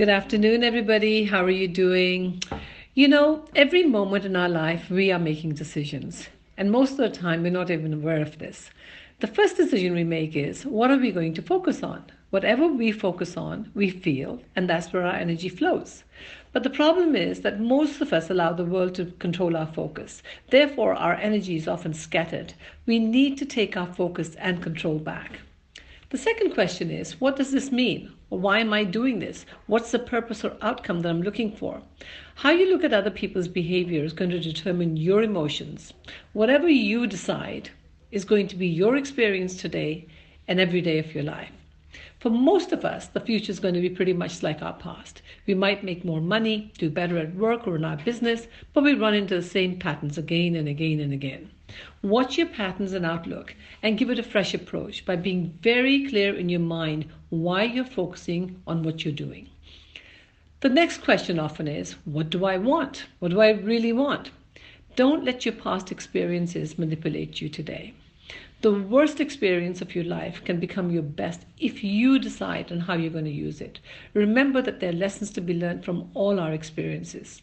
Good afternoon, everybody. How are you doing? You know, every moment in our life, we are making decisions. And most of the time, we're not even aware of this. The first decision we make is what are we going to focus on? Whatever we focus on, we feel, and that's where our energy flows. But the problem is that most of us allow the world to control our focus. Therefore, our energy is often scattered. We need to take our focus and control back. The second question is what does this mean? why am I doing this? What's the purpose or outcome that I'm looking for? How you look at other people's behavior is going to determine your emotions. Whatever you decide is going to be your experience today and every day of your life. For most of us, the future is going to be pretty much like our past. We might make more money, do better at work or in our business, but we run into the same patterns again and again and again. Watch your patterns and outlook and give it a fresh approach by being very clear in your mind why you're focusing on what you're doing. The next question often is What do I want? What do I really want? Don't let your past experiences manipulate you today. The worst experience of your life can become your best if you decide on how you're going to use it. Remember that there are lessons to be learned from all our experiences.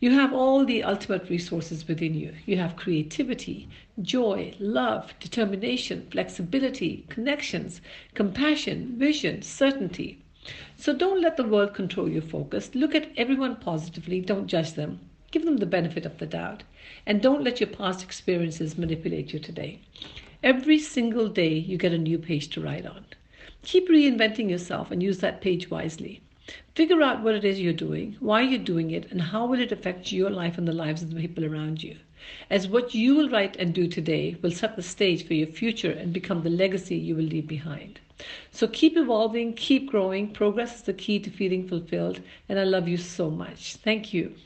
You have all the ultimate resources within you. You have creativity, joy, love, determination, flexibility, connections, compassion, vision, certainty. So don't let the world control your focus. Look at everyone positively, don't judge them. Give them the benefit of the doubt. And don't let your past experiences manipulate you today. Every single day, you get a new page to write on. Keep reinventing yourself and use that page wisely. Figure out what it is you're doing, why you're doing it, and how will it affect your life and the lives of the people around you. As what you will write and do today will set the stage for your future and become the legacy you will leave behind. So keep evolving, keep growing. Progress is the key to feeling fulfilled, and I love you so much. Thank you.